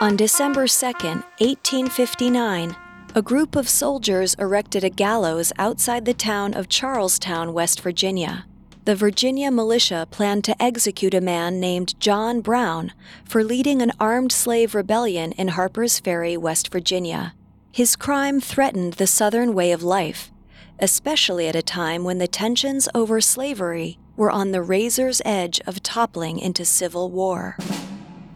On December 2, 1859, a group of soldiers erected a gallows outside the town of Charlestown, West Virginia. The Virginia militia planned to execute a man named John Brown for leading an armed slave rebellion in Harper's Ferry, West Virginia. His crime threatened the Southern way of life, especially at a time when the tensions over slavery were on the razor's edge of toppling into civil war.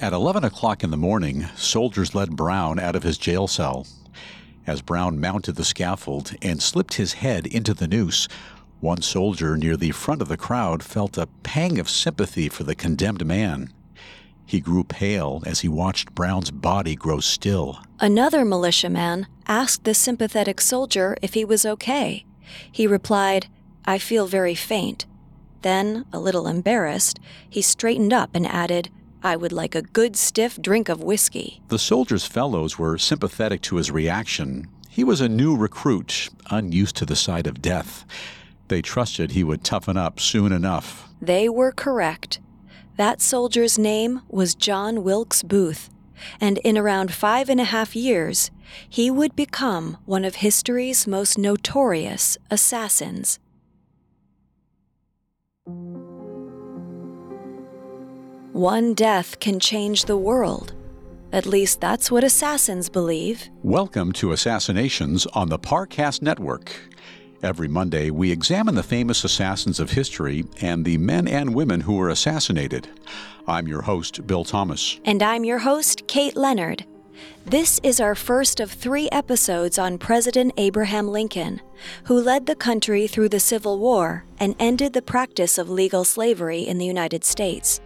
At 11 o'clock in the morning, soldiers led Brown out of his jail cell. As Brown mounted the scaffold and slipped his head into the noose, one soldier near the front of the crowd felt a pang of sympathy for the condemned man. He grew pale as he watched Brown's body grow still. Another militiaman asked the sympathetic soldier if he was okay. He replied, I feel very faint. Then, a little embarrassed, he straightened up and added, I would like a good stiff drink of whiskey. The soldier's fellows were sympathetic to his reaction. He was a new recruit, unused to the sight of death. They trusted he would toughen up soon enough. They were correct. That soldier's name was John Wilkes Booth, and in around five and a half years, he would become one of history's most notorious assassins. One death can change the world. At least that's what assassins believe. Welcome to Assassinations on the Parcast Network. Every Monday, we examine the famous assassins of history and the men and women who were assassinated. I'm your host, Bill Thomas. And I'm your host, Kate Leonard. This is our first of three episodes on President Abraham Lincoln, who led the country through the Civil War and ended the practice of legal slavery in the United States.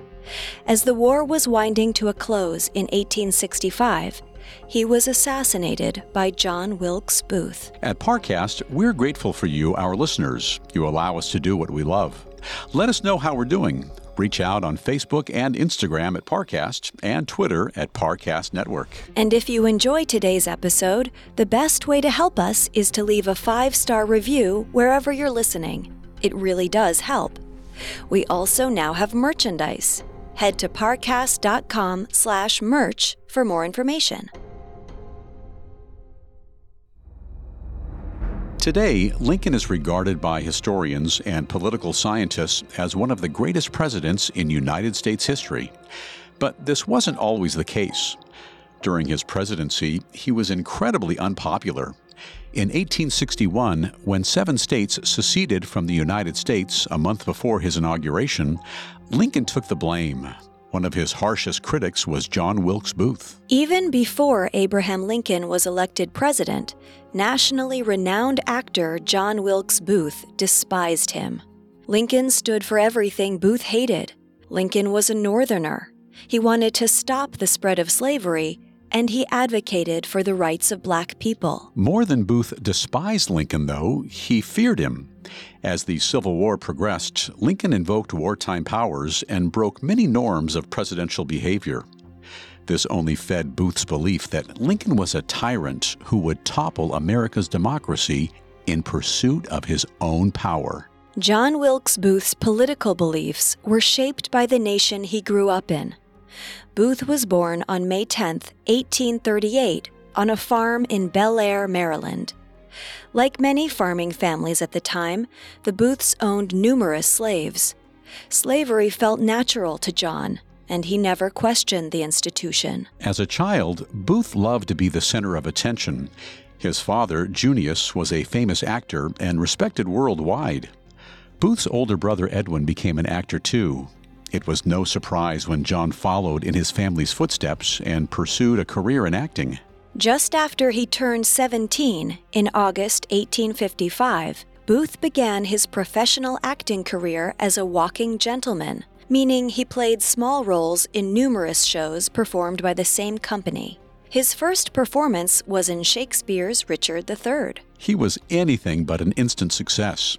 As the war was winding to a close in 1865, he was assassinated by John Wilkes Booth. At Parcast, we're grateful for you, our listeners. You allow us to do what we love. Let us know how we're doing. Reach out on Facebook and Instagram at Parcast and Twitter at Parcast Network. And if you enjoy today's episode, the best way to help us is to leave a five star review wherever you're listening. It really does help. We also now have merchandise head to parcast.com slash merch for more information. Today, Lincoln is regarded by historians and political scientists as one of the greatest presidents in United States history. But this wasn't always the case. During his presidency, he was incredibly unpopular. In 1861, when seven states seceded from the United States a month before his inauguration, Lincoln took the blame. One of his harshest critics was John Wilkes Booth. Even before Abraham Lincoln was elected president, nationally renowned actor John Wilkes Booth despised him. Lincoln stood for everything Booth hated. Lincoln was a Northerner. He wanted to stop the spread of slavery and he advocated for the rights of black people. More than Booth despised Lincoln, though, he feared him. As the Civil War progressed, Lincoln invoked wartime powers and broke many norms of presidential behavior. This only fed Booth's belief that Lincoln was a tyrant who would topple America's democracy in pursuit of his own power. John Wilkes Booth's political beliefs were shaped by the nation he grew up in. Booth was born on May 10, 1838, on a farm in Bel Air, Maryland. Like many farming families at the time, the Booths owned numerous slaves. Slavery felt natural to John, and he never questioned the institution. As a child, Booth loved to be the center of attention. His father, Junius, was a famous actor and respected worldwide. Booth's older brother Edwin became an actor too, it was no surprise when John followed in his family's footsteps and pursued a career in acting. Just after he turned 17 in August 1855, Booth began his professional acting career as a walking gentleman, meaning he played small roles in numerous shows performed by the same company. His first performance was in Shakespeare's Richard III. He was anything but an instant success.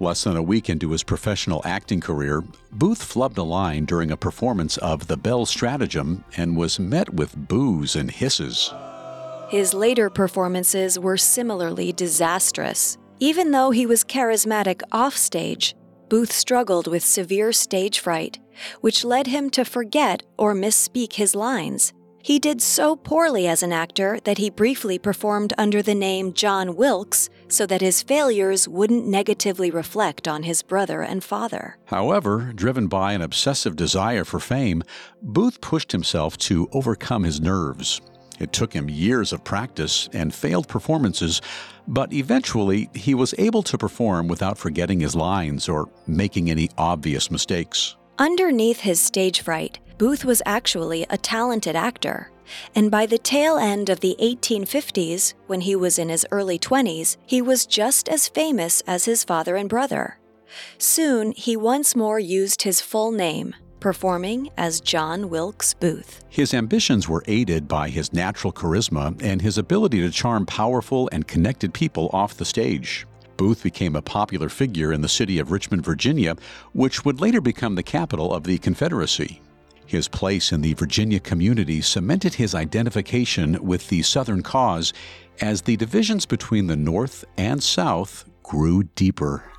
Less than a week into his professional acting career, Booth flubbed a line during a performance of The Bell Stratagem and was met with boos and hisses. His later performances were similarly disastrous. Even though he was charismatic offstage, Booth struggled with severe stage fright, which led him to forget or misspeak his lines. He did so poorly as an actor that he briefly performed under the name John Wilkes so that his failures wouldn't negatively reflect on his brother and father. However, driven by an obsessive desire for fame, Booth pushed himself to overcome his nerves. It took him years of practice and failed performances, but eventually he was able to perform without forgetting his lines or making any obvious mistakes. Underneath his stage fright, Booth was actually a talented actor. And by the tail end of the 1850s, when he was in his early 20s, he was just as famous as his father and brother. Soon, he once more used his full name, performing as John Wilkes Booth. His ambitions were aided by his natural charisma and his ability to charm powerful and connected people off the stage. Booth became a popular figure in the city of Richmond, Virginia, which would later become the capital of the Confederacy. His place in the Virginia community cemented his identification with the Southern cause as the divisions between the North and South grew deeper.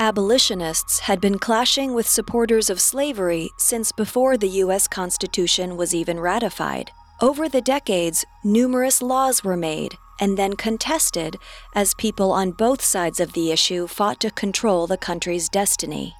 Abolitionists had been clashing with supporters of slavery since before the U.S. Constitution was even ratified. Over the decades, numerous laws were made and then contested as people on both sides of the issue fought to control the country's destiny.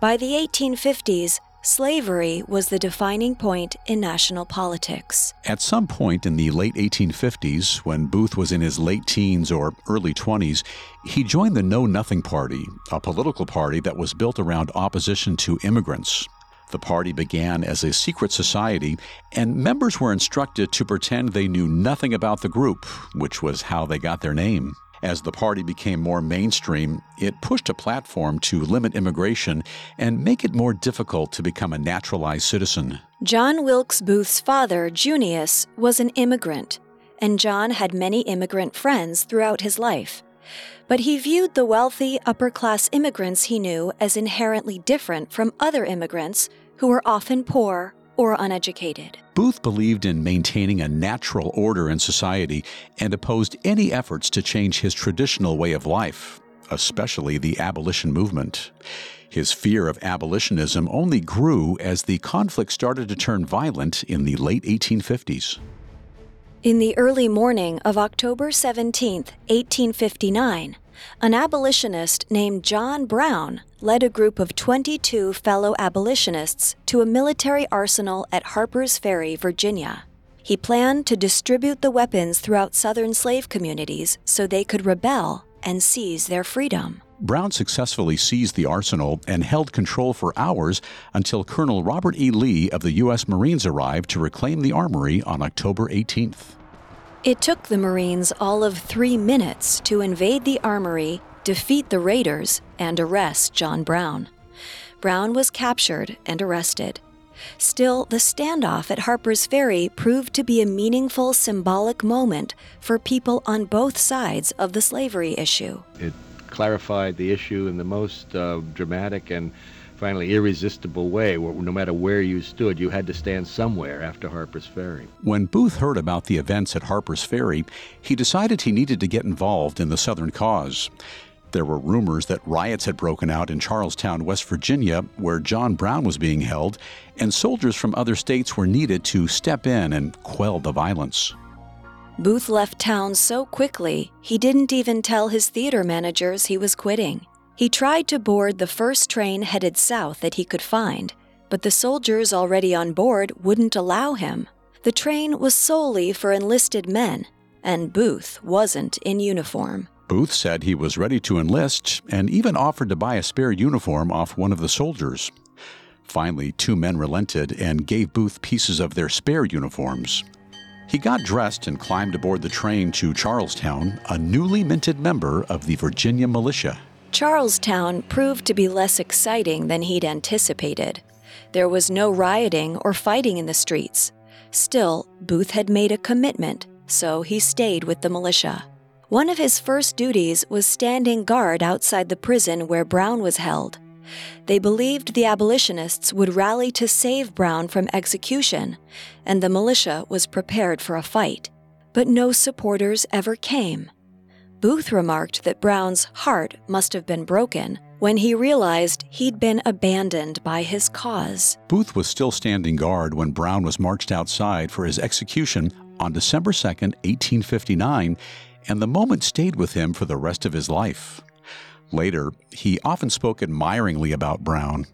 By the 1850s, slavery was the defining point in national politics. At some point in the late 1850s, when Booth was in his late teens or early 20s, he joined the Know Nothing Party, a political party that was built around opposition to immigrants. The party began as a secret society, and members were instructed to pretend they knew nothing about the group, which was how they got their name. As the party became more mainstream, it pushed a platform to limit immigration and make it more difficult to become a naturalized citizen. John Wilkes Booth's father, Junius, was an immigrant, and John had many immigrant friends throughout his life. But he viewed the wealthy, upper class immigrants he knew as inherently different from other immigrants who were often poor or uneducated. Booth believed in maintaining a natural order in society and opposed any efforts to change his traditional way of life, especially the abolition movement. His fear of abolitionism only grew as the conflict started to turn violent in the late 1850s. In the early morning of October 17, 1859, an abolitionist named John Brown led a group of 22 fellow abolitionists to a military arsenal at Harper's Ferry, Virginia. He planned to distribute the weapons throughout Southern slave communities so they could rebel and seize their freedom. Brown successfully seized the arsenal and held control for hours until Colonel Robert E. Lee of the U.S. Marines arrived to reclaim the armory on October 18th. It took the Marines all of three minutes to invade the armory, defeat the raiders, and arrest John Brown. Brown was captured and arrested. Still, the standoff at Harper's Ferry proved to be a meaningful symbolic moment for people on both sides of the slavery issue. It clarified the issue in the most uh, dramatic and finally irresistible way. No matter where you stood, you had to stand somewhere after Harper's Ferry. When Booth heard about the events at Harper's Ferry, he decided he needed to get involved in the Southern cause. There were rumors that riots had broken out in Charlestown, West Virginia, where John Brown was being held, and soldiers from other states were needed to step in and quell the violence. Booth left town so quickly, he didn't even tell his theater managers he was quitting. He tried to board the first train headed south that he could find, but the soldiers already on board wouldn't allow him. The train was solely for enlisted men, and Booth wasn't in uniform. Booth said he was ready to enlist and even offered to buy a spare uniform off one of the soldiers. Finally, two men relented and gave Booth pieces of their spare uniforms. He got dressed and climbed aboard the train to Charlestown, a newly minted member of the Virginia militia. Charlestown proved to be less exciting than he'd anticipated. There was no rioting or fighting in the streets. Still, Booth had made a commitment, so he stayed with the militia. One of his first duties was standing guard outside the prison where Brown was held. They believed the abolitionists would rally to save Brown from execution, and the militia was prepared for a fight. But no supporters ever came. Booth remarked that Brown's heart must have been broken when he realized he'd been abandoned by his cause. Booth was still standing guard when Brown was marched outside for his execution on December 2, 1859, and the moment stayed with him for the rest of his life. Later, he often spoke admiringly about Brown.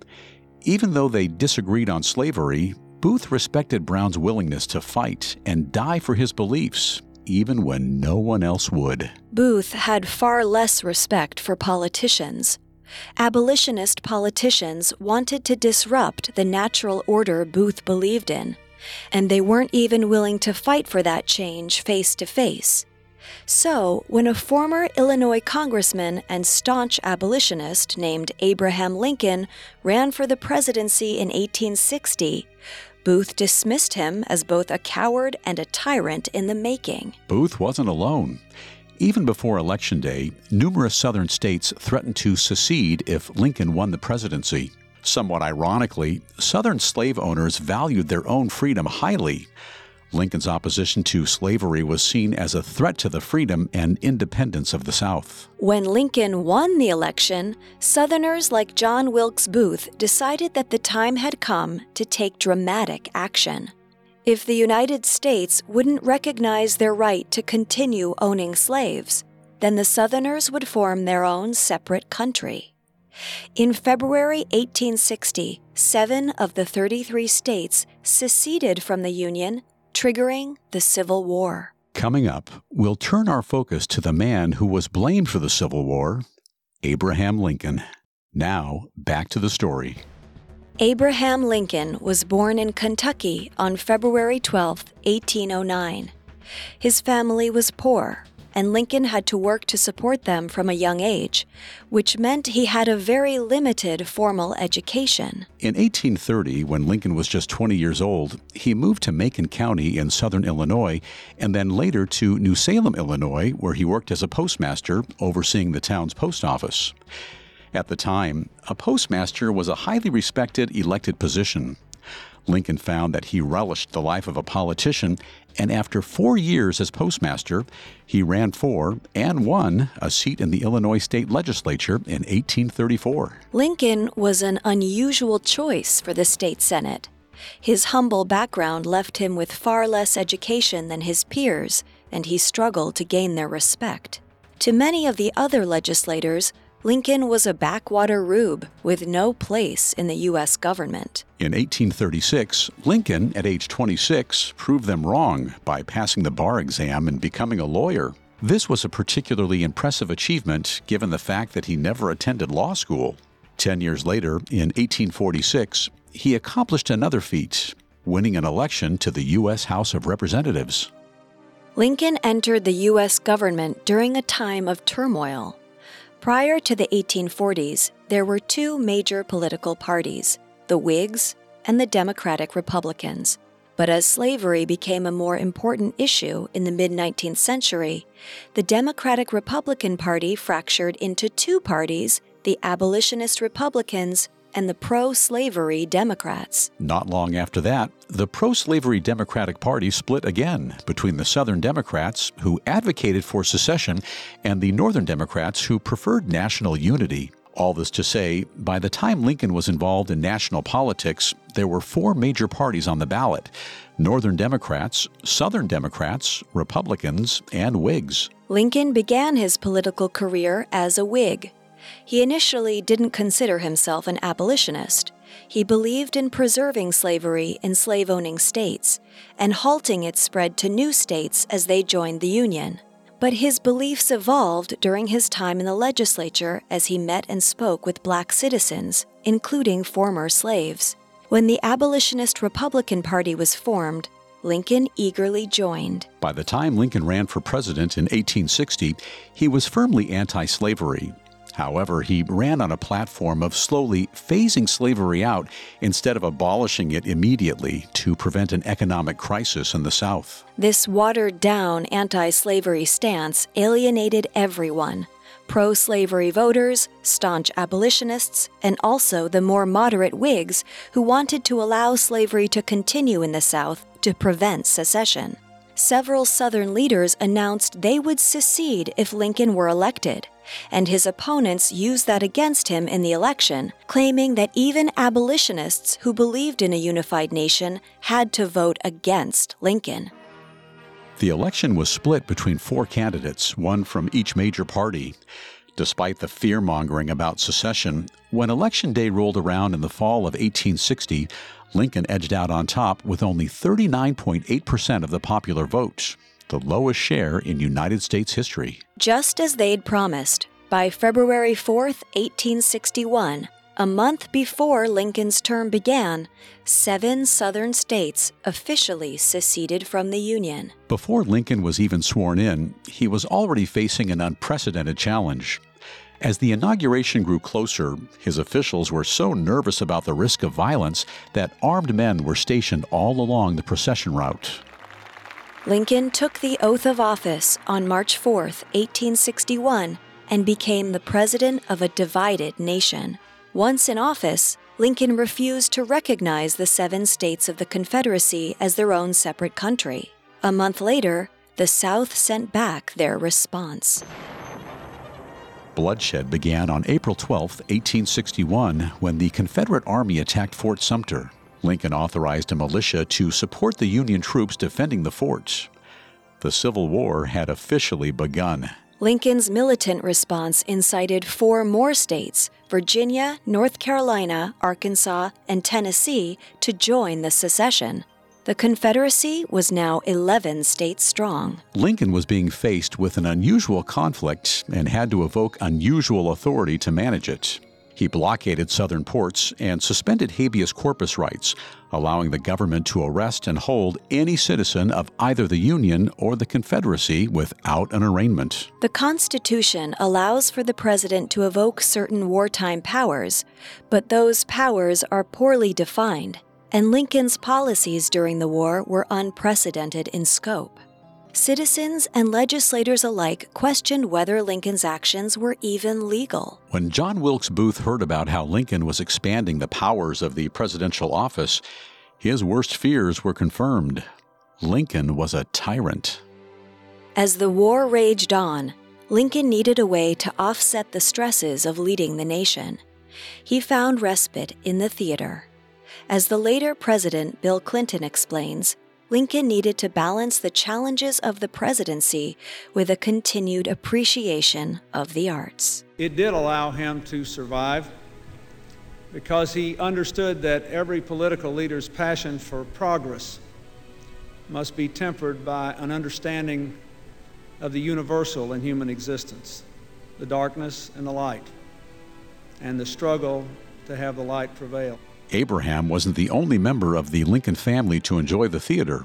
Even though they disagreed on slavery, Booth respected Brown's willingness to fight and die for his beliefs, even when no one else would. Booth had far less respect for politicians. Abolitionist politicians wanted to disrupt the natural order Booth believed in, and they weren't even willing to fight for that change face to face. So, when a former Illinois congressman and staunch abolitionist named Abraham Lincoln ran for the presidency in 1860, Booth dismissed him as both a coward and a tyrant in the making. Booth wasn't alone. Even before Election Day, numerous Southern states threatened to secede if Lincoln won the presidency. Somewhat ironically, Southern slave owners valued their own freedom highly. Lincoln's opposition to slavery was seen as a threat to the freedom and independence of the South. When Lincoln won the election, Southerners like John Wilkes Booth decided that the time had come to take dramatic action. If the United States wouldn't recognize their right to continue owning slaves, then the Southerners would form their own separate country. In February 1860, seven of the 33 states seceded from the Union, triggering the Civil War. Coming up, we'll turn our focus to the man who was blamed for the Civil War, Abraham Lincoln. Now, back to the story. Abraham Lincoln was born in Kentucky on February 12, 1809. His family was poor, and Lincoln had to work to support them from a young age, which meant he had a very limited formal education. In 1830, when Lincoln was just 20 years old, he moved to Macon County in southern Illinois and then later to New Salem, Illinois, where he worked as a postmaster overseeing the town's post office. At the time, a postmaster was a highly respected elected position. Lincoln found that he relished the life of a politician, and after four years as postmaster, he ran for and won a seat in the Illinois state legislature in 1834. Lincoln was an unusual choice for the state senate. His humble background left him with far less education than his peers, and he struggled to gain their respect. To many of the other legislators, Lincoln was a backwater rube with no place in the U.S. government. In 1836, Lincoln, at age 26, proved them wrong by passing the bar exam and becoming a lawyer. This was a particularly impressive achievement given the fact that he never attended law school. Ten years later, in 1846, he accomplished another feat, winning an election to the U.S. House of Representatives. Lincoln entered the U.S. government during a time of turmoil. Prior to the 1840s, there were two major political parties the Whigs and the Democratic Republicans. But as slavery became a more important issue in the mid 19th century, the Democratic Republican Party fractured into two parties the Abolitionist Republicans and the pro slavery Democrats. Not long after that, the pro slavery Democratic Party split again between the Southern Democrats, who advocated for secession, and the Northern Democrats, who preferred national unity. All this to say, by the time Lincoln was involved in national politics, there were four major parties on the ballot Northern Democrats, Southern Democrats, Republicans, and Whigs. Lincoln began his political career as a Whig. He initially didn't consider himself an abolitionist. He believed in preserving slavery in slave owning states and halting its spread to new states as they joined the Union. But his beliefs evolved during his time in the legislature as he met and spoke with black citizens, including former slaves. When the Abolitionist Republican Party was formed, Lincoln eagerly joined. By the time Lincoln ran for president in 1860, he was firmly anti slavery However, he ran on a platform of slowly phasing slavery out instead of abolishing it immediately to prevent an economic crisis in the South. This watered down anti slavery stance alienated everyone pro slavery voters, staunch abolitionists, and also the more moderate Whigs who wanted to allow slavery to continue in the South to prevent secession. Several Southern leaders announced they would secede if Lincoln were elected, and his opponents used that against him in the election, claiming that even abolitionists who believed in a unified nation had to vote against Lincoln. The election was split between four candidates, one from each major party. Despite the fear mongering about secession, when Election Day rolled around in the fall of 1860, Lincoln edged out on top with only 39.8% of the popular vote, the lowest share in United States history. Just as they'd promised, by February 4, 1861, a month before Lincoln's term began, seven Southern states officially seceded from the Union. Before Lincoln was even sworn in, he was already facing an unprecedented challenge. As the inauguration grew closer, his officials were so nervous about the risk of violence that armed men were stationed all along the procession route. Lincoln took the oath of office on March 4, 1861, and became the president of a divided nation. Once in office, Lincoln refused to recognize the seven states of the Confederacy as their own separate country. A month later, the South sent back their response. Bloodshed began on April 12, 1861, when the Confederate Army attacked Fort Sumter. Lincoln authorized a militia to support the Union troops defending the fort. The Civil War had officially begun. Lincoln's militant response incited four more states Virginia, North Carolina, Arkansas, and Tennessee to join the secession. The Confederacy was now 11 states strong. Lincoln was being faced with an unusual conflict and had to evoke unusual authority to manage it. He blockaded southern ports and suspended habeas corpus rights, allowing the government to arrest and hold any citizen of either the Union or the Confederacy without an arraignment. The Constitution allows for the president to evoke certain wartime powers, but those powers are poorly defined, and Lincoln's policies during the war were unprecedented in scope. Citizens and legislators alike questioned whether Lincoln's actions were even legal. When John Wilkes Booth heard about how Lincoln was expanding the powers of the presidential office, his worst fears were confirmed. Lincoln was a tyrant. As the war raged on, Lincoln needed a way to offset the stresses of leading the nation. He found respite in the theater. As the later president Bill Clinton explains, Lincoln needed to balance the challenges of the presidency with a continued appreciation of the arts. It did allow him to survive because he understood that every political leader's passion for progress must be tempered by an understanding of the universal in human existence the darkness and the light, and the struggle to have the light prevail. Abraham wasn't the only member of the Lincoln family to enjoy the theater.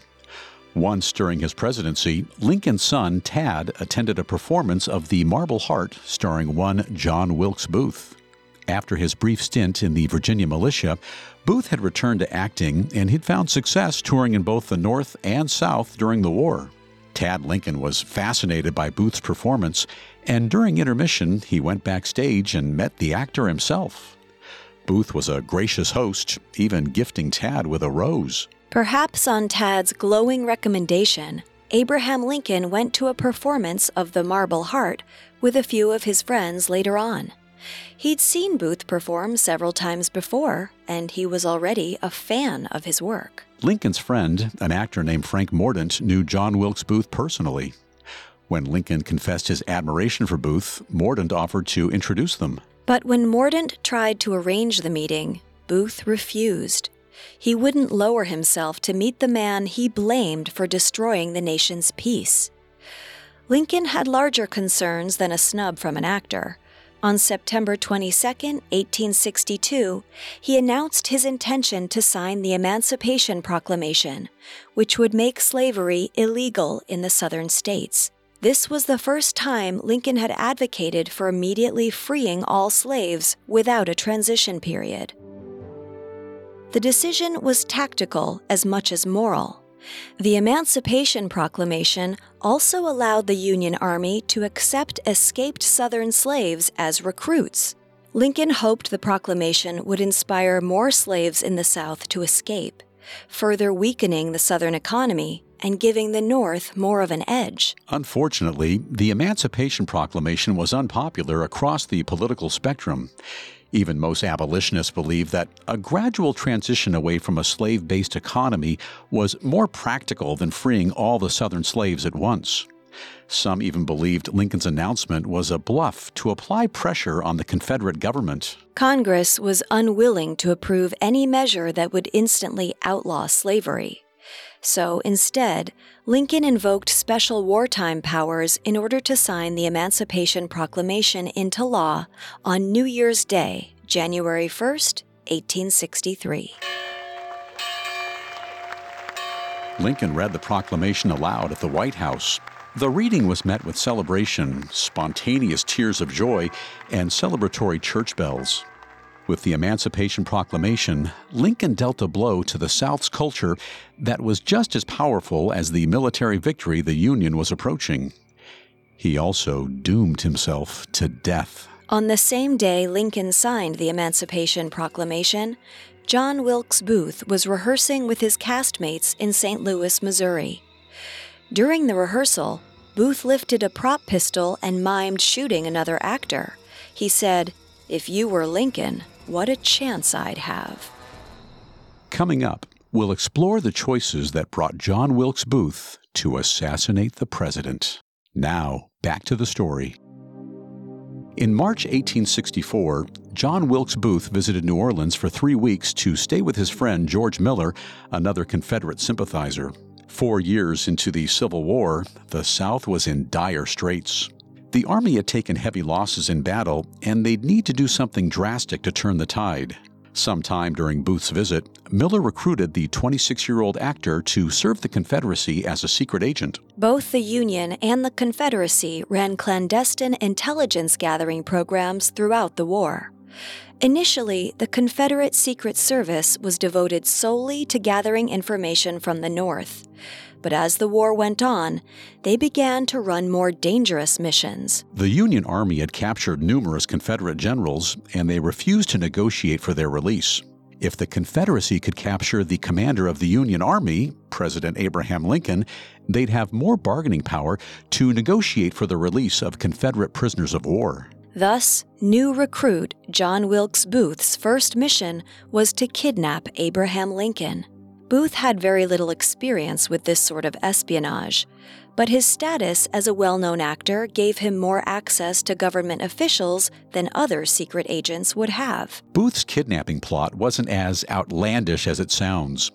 Once during his presidency, Lincoln's son, Tad, attended a performance of The Marble Heart starring one John Wilkes Booth. After his brief stint in the Virginia militia, Booth had returned to acting and he'd found success touring in both the North and South during the war. Tad Lincoln was fascinated by Booth's performance, and during intermission, he went backstage and met the actor himself. Booth was a gracious host, even gifting Tad with a rose. Perhaps on Tad's glowing recommendation, Abraham Lincoln went to a performance of The Marble Heart with a few of his friends later on. He'd seen Booth perform several times before, and he was already a fan of his work. Lincoln's friend, an actor named Frank Mordaunt, knew John Wilkes Booth personally. When Lincoln confessed his admiration for Booth, Mordaunt offered to introduce them. But when Mordaunt tried to arrange the meeting, Booth refused. He wouldn't lower himself to meet the man he blamed for destroying the nation's peace. Lincoln had larger concerns than a snub from an actor. On September 22, 1862, he announced his intention to sign the Emancipation Proclamation, which would make slavery illegal in the Southern states. This was the first time Lincoln had advocated for immediately freeing all slaves without a transition period. The decision was tactical as much as moral. The Emancipation Proclamation also allowed the Union Army to accept escaped Southern slaves as recruits. Lincoln hoped the proclamation would inspire more slaves in the South to escape, further weakening the Southern economy and giving the North more of an edge. Unfortunately, the Emancipation Proclamation was unpopular across the political spectrum. Even most abolitionists believed that a gradual transition away from a slave based economy was more practical than freeing all the Southern slaves at once. Some even believed Lincoln's announcement was a bluff to apply pressure on the Confederate government. Congress was unwilling to approve any measure that would instantly outlaw slavery. So instead, Lincoln invoked special wartime powers in order to sign the Emancipation Proclamation into law on New Year's Day, January 1st, 1863. Lincoln read the proclamation aloud at the White House. The reading was met with celebration, spontaneous tears of joy, and celebratory church bells. With the Emancipation Proclamation, Lincoln dealt a blow to the South's culture that was just as powerful as the military victory the Union was approaching. He also doomed himself to death. On the same day Lincoln signed the Emancipation Proclamation, John Wilkes Booth was rehearsing with his castmates in St. Louis, Missouri. During the rehearsal, Booth lifted a prop pistol and mimed shooting another actor. He said, If you were Lincoln, what a chance I'd have. Coming up, we'll explore the choices that brought John Wilkes Booth to assassinate the president. Now, back to the story. In March 1864, John Wilkes Booth visited New Orleans for three weeks to stay with his friend George Miller, another Confederate sympathizer. Four years into the Civil War, the South was in dire straits. The Army had taken heavy losses in battle, and they'd need to do something drastic to turn the tide. Sometime during Booth's visit, Miller recruited the 26 year old actor to serve the Confederacy as a secret agent. Both the Union and the Confederacy ran clandestine intelligence gathering programs throughout the war. Initially, the Confederate Secret Service was devoted solely to gathering information from the North. But as the war went on, they began to run more dangerous missions. The Union Army had captured numerous Confederate generals, and they refused to negotiate for their release. If the Confederacy could capture the commander of the Union Army, President Abraham Lincoln, they'd have more bargaining power to negotiate for the release of Confederate prisoners of war. Thus, new recruit John Wilkes Booth's first mission was to kidnap Abraham Lincoln. Booth had very little experience with this sort of espionage, but his status as a well known actor gave him more access to government officials than other secret agents would have. Booth's kidnapping plot wasn't as outlandish as it sounds.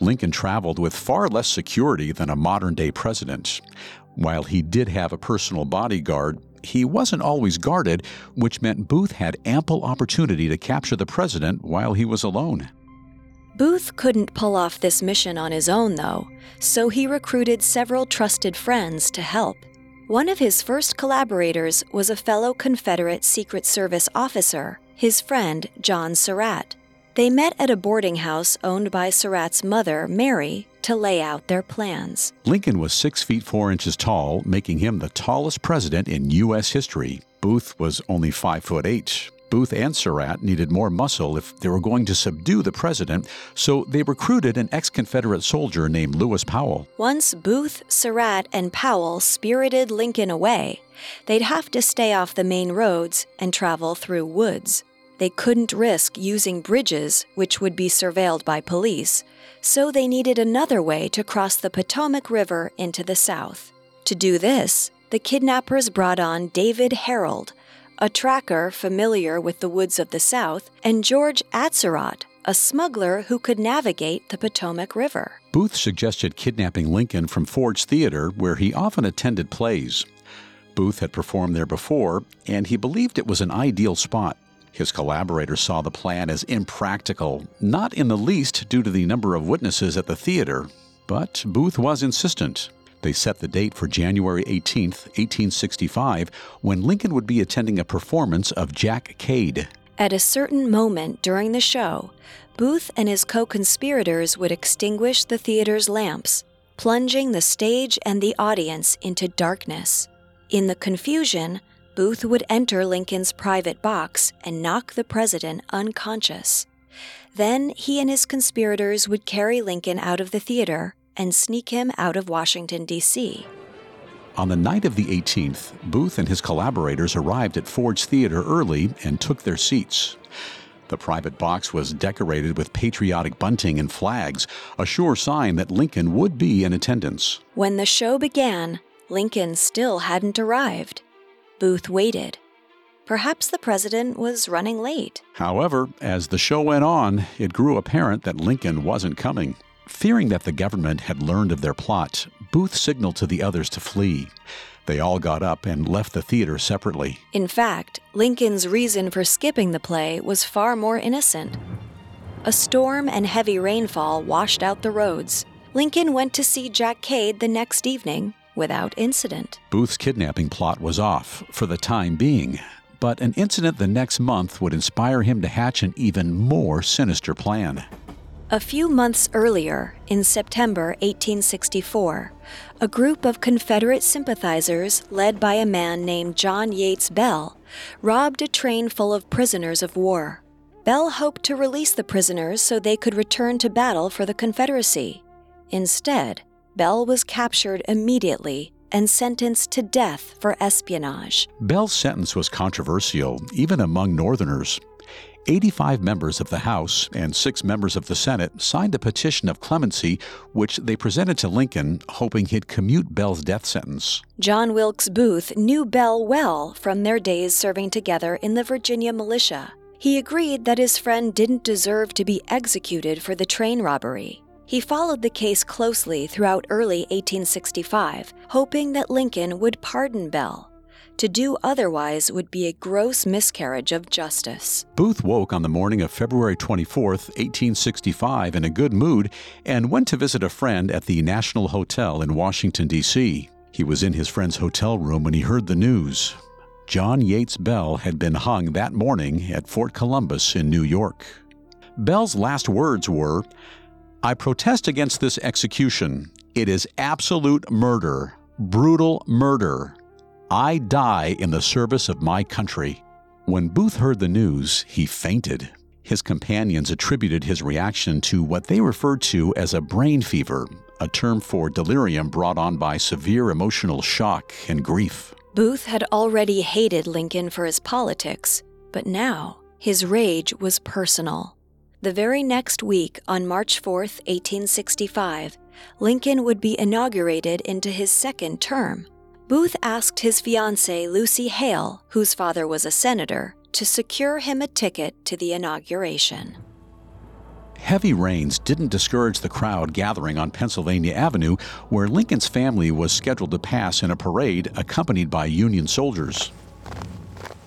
Lincoln traveled with far less security than a modern day president. While he did have a personal bodyguard, he wasn't always guarded, which meant Booth had ample opportunity to capture the president while he was alone. Booth couldn't pull off this mission on his own, though, so he recruited several trusted friends to help. One of his first collaborators was a fellow Confederate Secret Service officer, his friend John Surratt. They met at a boarding house owned by Surratt's mother, Mary, to lay out their plans. Lincoln was six feet four inches tall, making him the tallest president in U.S. history. Booth was only five foot eight, Booth and Surratt needed more muscle if they were going to subdue the president, so they recruited an ex Confederate soldier named Lewis Powell. Once Booth, Surratt, and Powell spirited Lincoln away, they'd have to stay off the main roads and travel through woods. They couldn't risk using bridges, which would be surveilled by police, so they needed another way to cross the Potomac River into the South. To do this, the kidnappers brought on David Herold, a tracker familiar with the woods of the South, and George Atzerodt, a smuggler who could navigate the Potomac River. Booth suggested kidnapping Lincoln from Ford's Theater, where he often attended plays. Booth had performed there before, and he believed it was an ideal spot. His collaborators saw the plan as impractical, not in the least due to the number of witnesses at the theater. But Booth was insistent. They set the date for January 18, 1865, when Lincoln would be attending a performance of Jack Cade. At a certain moment during the show, Booth and his co conspirators would extinguish the theater's lamps, plunging the stage and the audience into darkness. In the confusion, Booth would enter Lincoln's private box and knock the president unconscious. Then he and his conspirators would carry Lincoln out of the theater and sneak him out of Washington, D.C. On the night of the 18th, Booth and his collaborators arrived at Ford's Theater early and took their seats. The private box was decorated with patriotic bunting and flags, a sure sign that Lincoln would be in attendance. When the show began, Lincoln still hadn't arrived. Booth waited. Perhaps the president was running late. However, as the show went on, it grew apparent that Lincoln wasn't coming. Fearing that the government had learned of their plot, Booth signaled to the others to flee. They all got up and left the theater separately. In fact, Lincoln's reason for skipping the play was far more innocent. A storm and heavy rainfall washed out the roads. Lincoln went to see Jack Cade the next evening without incident. Booth's kidnapping plot was off for the time being, but an incident the next month would inspire him to hatch an even more sinister plan. A few months earlier, in September 1864, a group of Confederate sympathizers, led by a man named John Yates Beall, robbed a train full of prisoners of war. Beall hoped to release the prisoners so they could return to battle for the Confederacy. Instead, Beall was captured immediately and sentenced to death for espionage. Beall's sentence was controversial, even among Northerners. 85 members of the House and six members of the Senate signed a petition of clemency, which they presented to Lincoln, hoping he'd commute Beall's death sentence. John Wilkes Booth knew Beall well from their days serving together in the Virginia militia. He agreed that his friend didn't deserve to be executed for the train robbery. He followed the case closely throughout early 1865, hoping that Lincoln would pardon Beall. To do otherwise would be a gross miscarriage of justice. Booth woke on the morning of February 24, 1865, in a good mood and went to visit a friend at the National Hotel in Washington, D.C. He was in his friend's hotel room when he heard the news. John Yates Beall had been hung that morning at Fort Columbus in New York. Beall's last words were I protest against this execution. It is absolute murder, brutal murder. I die in the service of my country. When Booth heard the news, he fainted. His companions attributed his reaction to what they referred to as a brain fever, a term for delirium brought on by severe emotional shock and grief. Booth had already hated Lincoln for his politics, but now his rage was personal. The very next week, on March 4, 1865, Lincoln would be inaugurated into his second term. Booth asked his fiancée, Lucy Hale, whose father was a senator, to secure him a ticket to the inauguration. Heavy rains didn't discourage the crowd gathering on Pennsylvania Avenue, where Lincoln's family was scheduled to pass in a parade accompanied by Union soldiers.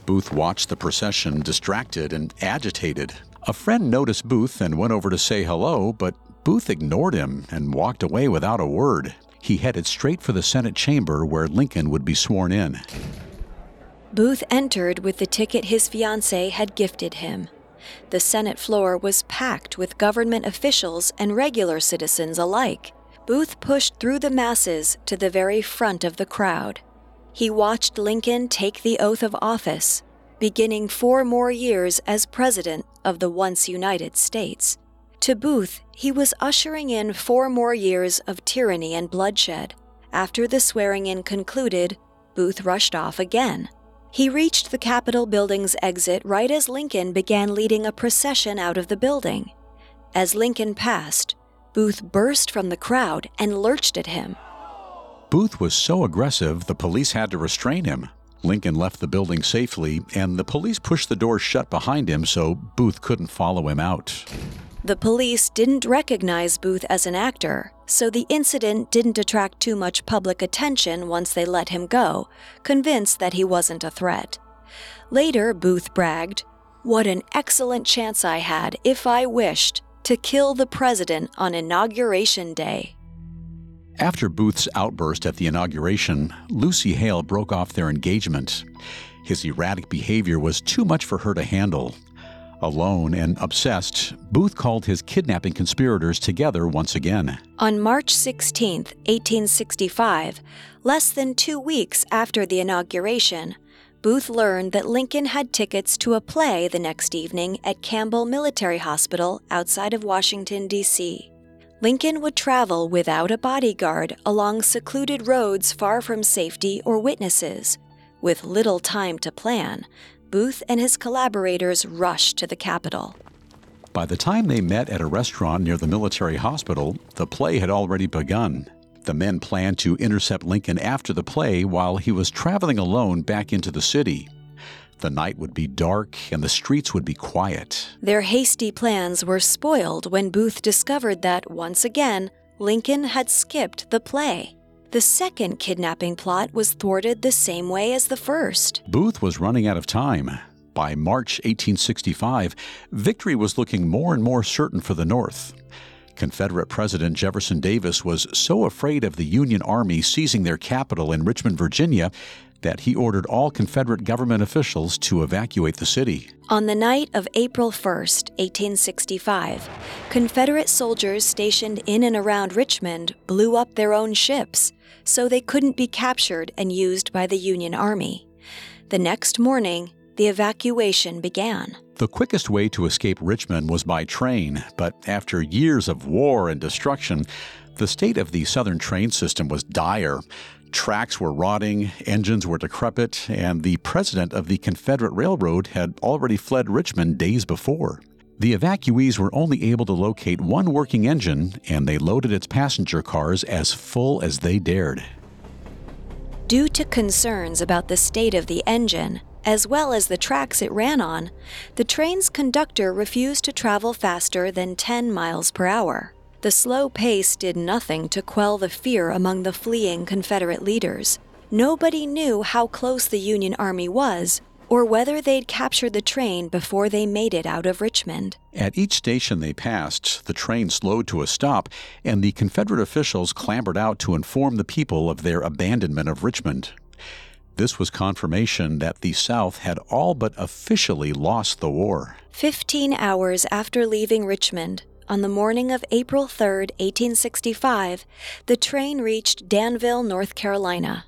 Booth watched the procession distracted and agitated. A friend noticed Booth and went over to say hello, but Booth ignored him and walked away without a word he headed straight for the Senate chamber where Lincoln would be sworn in. Booth entered with the ticket his fiancee had gifted him. The Senate floor was packed with government officials and regular citizens alike. Booth pushed through the masses to the very front of the crowd. He watched Lincoln take the oath of office, beginning four more years as President of the once United States. To Booth, he was ushering in four more years of tyranny and bloodshed. After the swearing in concluded, Booth rushed off again. He reached the Capitol building's exit right as Lincoln began leading a procession out of the building. As Lincoln passed, Booth burst from the crowd and lurched at him. Booth was so aggressive, the police had to restrain him. Lincoln left the building safely, and the police pushed the door shut behind him so Booth couldn't follow him out. The police didn't recognize Booth as an actor, so the incident didn't attract too much public attention once they let him go, convinced that he wasn't a threat. Later, Booth bragged, What an excellent chance I had, if I wished, to kill the president on Inauguration Day. After Booth's outburst at the inauguration, Lucy Hale broke off their engagement. His erratic behavior was too much for her to handle, Alone and obsessed, Booth called his kidnapping conspirators together once again. On March 16, 1865, less than two weeks after the inauguration, Booth learned that Lincoln had tickets to a play the next evening at Campbell Military Hospital outside of Washington, D.C. Lincoln would travel without a bodyguard along secluded roads far from safety or witnesses. With little time to plan, Booth and his collaborators rushed to the Capitol. By the time they met at a restaurant near the military hospital, the play had already begun. The men planned to intercept Lincoln after the play while he was traveling alone back into the city. The night would be dark and the streets would be quiet. Their hasty plans were spoiled when Booth discovered that, once again, Lincoln had skipped the play. The second kidnapping plot was thwarted the same way as the first. Booth was running out of time. By March 1865, victory was looking more and more certain for the North. Confederate President Jefferson Davis was so afraid of the Union Army seizing their capital in Richmond, Virginia, that he ordered all Confederate government officials to evacuate the city. On the night of April 1st, 1865, Confederate soldiers stationed in and around Richmond blew up their own ships, so they couldn't be captured and used by the Union Army. The next morning, the evacuation began. The quickest way to escape Richmond was by train, but after years of war and destruction, the state of the Southern train system was dire. Tracks were rotting, engines were decrepit, and the president of the Confederate Railroad had already fled Richmond days before. The evacuees were only able to locate one working engine, and they loaded its passenger cars as full as they dared. Due to concerns about the state of the engine, as well as the tracks it ran on, the train's conductor refused to travel faster than 10 miles per hour. The slow pace did nothing to quell the fear among the fleeing Confederate leaders. Nobody knew how close the Union Army was or whether they'd captured the train before they made it out of Richmond. At each station they passed, the train slowed to a stop, and the Confederate officials clambered out to inform the people of their abandonment of Richmond. This was confirmation that the South had all but officially lost the war. Fifteen hours after leaving Richmond, on the morning of April 3, 1865, the train reached Danville, North Carolina.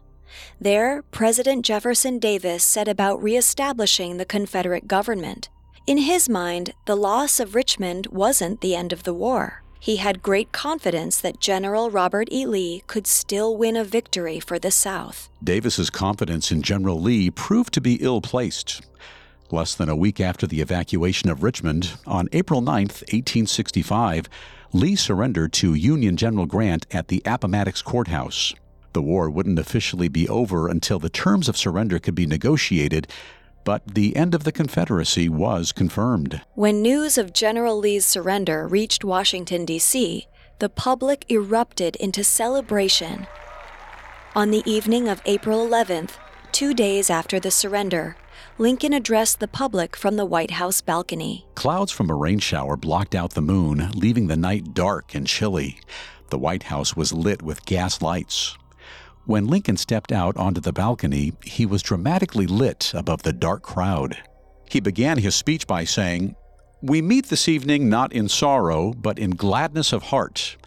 There, President Jefferson Davis set about reestablishing the Confederate government. In his mind, the loss of Richmond wasn't the end of the war. He had great confidence that General Robert E. Lee could still win a victory for the South. Davis's confidence in General Lee proved to be ill placed. Less than a week after the evacuation of Richmond, on April 9, 1865, Lee surrendered to Union General Grant at the Appomattox Courthouse. The war wouldn't officially be over until the terms of surrender could be negotiated, but the end of the Confederacy was confirmed. When news of General Lee's surrender reached Washington, D.C., the public erupted into celebration. On the evening of April 11th, two days after the surrender, Lincoln addressed the public from the White House balcony. Clouds from a rain shower blocked out the moon, leaving the night dark and chilly. The White House was lit with gas lights. When Lincoln stepped out onto the balcony, he was dramatically lit above the dark crowd. He began his speech by saying, We meet this evening not in sorrow, but in gladness of heart.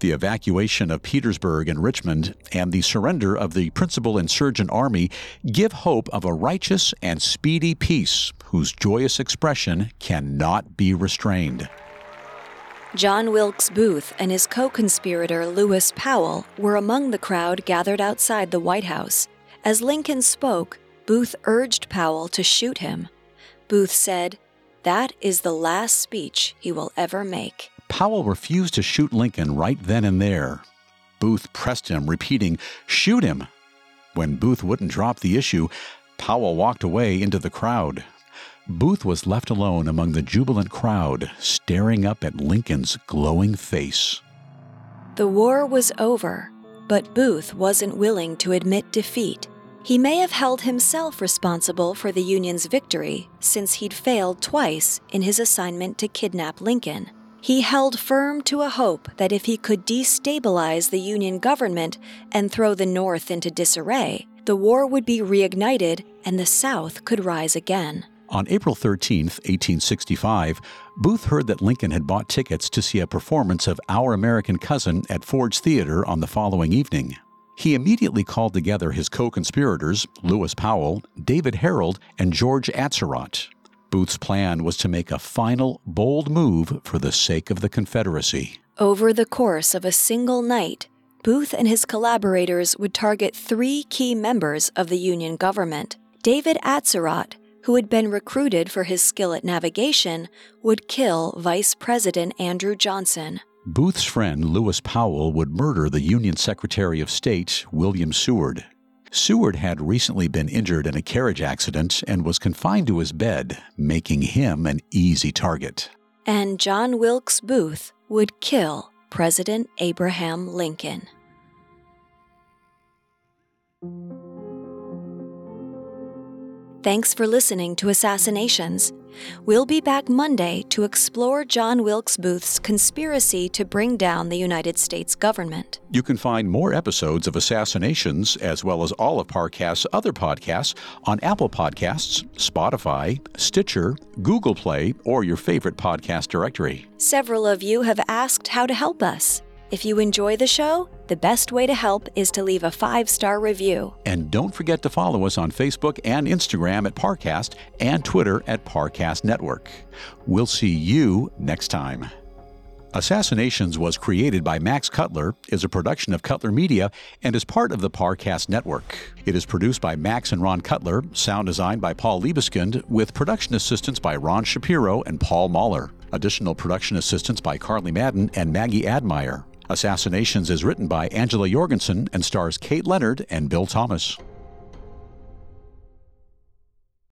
The evacuation of Petersburg and Richmond and the surrender of the principal insurgent army give hope of a righteous and speedy peace whose joyous expression cannot be restrained. John Wilkes Booth and his co conspirator Lewis Powell were among the crowd gathered outside the White House. As Lincoln spoke, Booth urged Powell to shoot him. Booth said, That is the last speech he will ever make. Powell refused to shoot Lincoln right then and there. Booth pressed him, repeating, Shoot him! When Booth wouldn't drop the issue, Powell walked away into the crowd. Booth was left alone among the jubilant crowd, staring up at Lincoln's glowing face. The war was over, but Booth wasn't willing to admit defeat. He may have held himself responsible for the Union's victory since he'd failed twice in his assignment to kidnap Lincoln. He held firm to a hope that if he could destabilize the Union government and throw the North into disarray, the war would be reignited and the South could rise again. On April 13, 1865, Booth heard that Lincoln had bought tickets to see a performance of Our American Cousin at Ford's Theater on the following evening. He immediately called together his co conspirators, Lewis Powell, David Herold, and George Atzerodt. Booth's plan was to make a final, bold move for the sake of the Confederacy. Over the course of a single night, Booth and his collaborators would target three key members of the Union government. David Atzerodt, who had been recruited for his skill at navigation, would kill Vice President Andrew Johnson. Booth's friend Lewis Powell would murder the Union Secretary of State, William Seward. Seward had recently been injured in a carriage accident and was confined to his bed, making him an easy target. And John Wilkes Booth would kill President Abraham Lincoln. Thanks for listening to Assassinations. We'll be back Monday to explore John Wilkes Booth's conspiracy to bring down the United States government. You can find more episodes of Assassinations, as well as all of Parcast's other podcasts, on Apple Podcasts, Spotify, Stitcher, Google Play, or your favorite podcast directory. Several of you have asked how to help us. If you enjoy the show, the best way to help is to leave a five star review. And don't forget to follow us on Facebook and Instagram at Parcast and Twitter at Parcast Network. We'll see you next time. Assassinations was created by Max Cutler, is a production of Cutler Media, and is part of the Parcast Network. It is produced by Max and Ron Cutler, sound designed by Paul Liebeskind, with production assistance by Ron Shapiro and Paul Mahler. Additional production assistance by Carly Madden and Maggie Admire. Assassinations is written by Angela Jorgensen and stars Kate Leonard and Bill Thomas.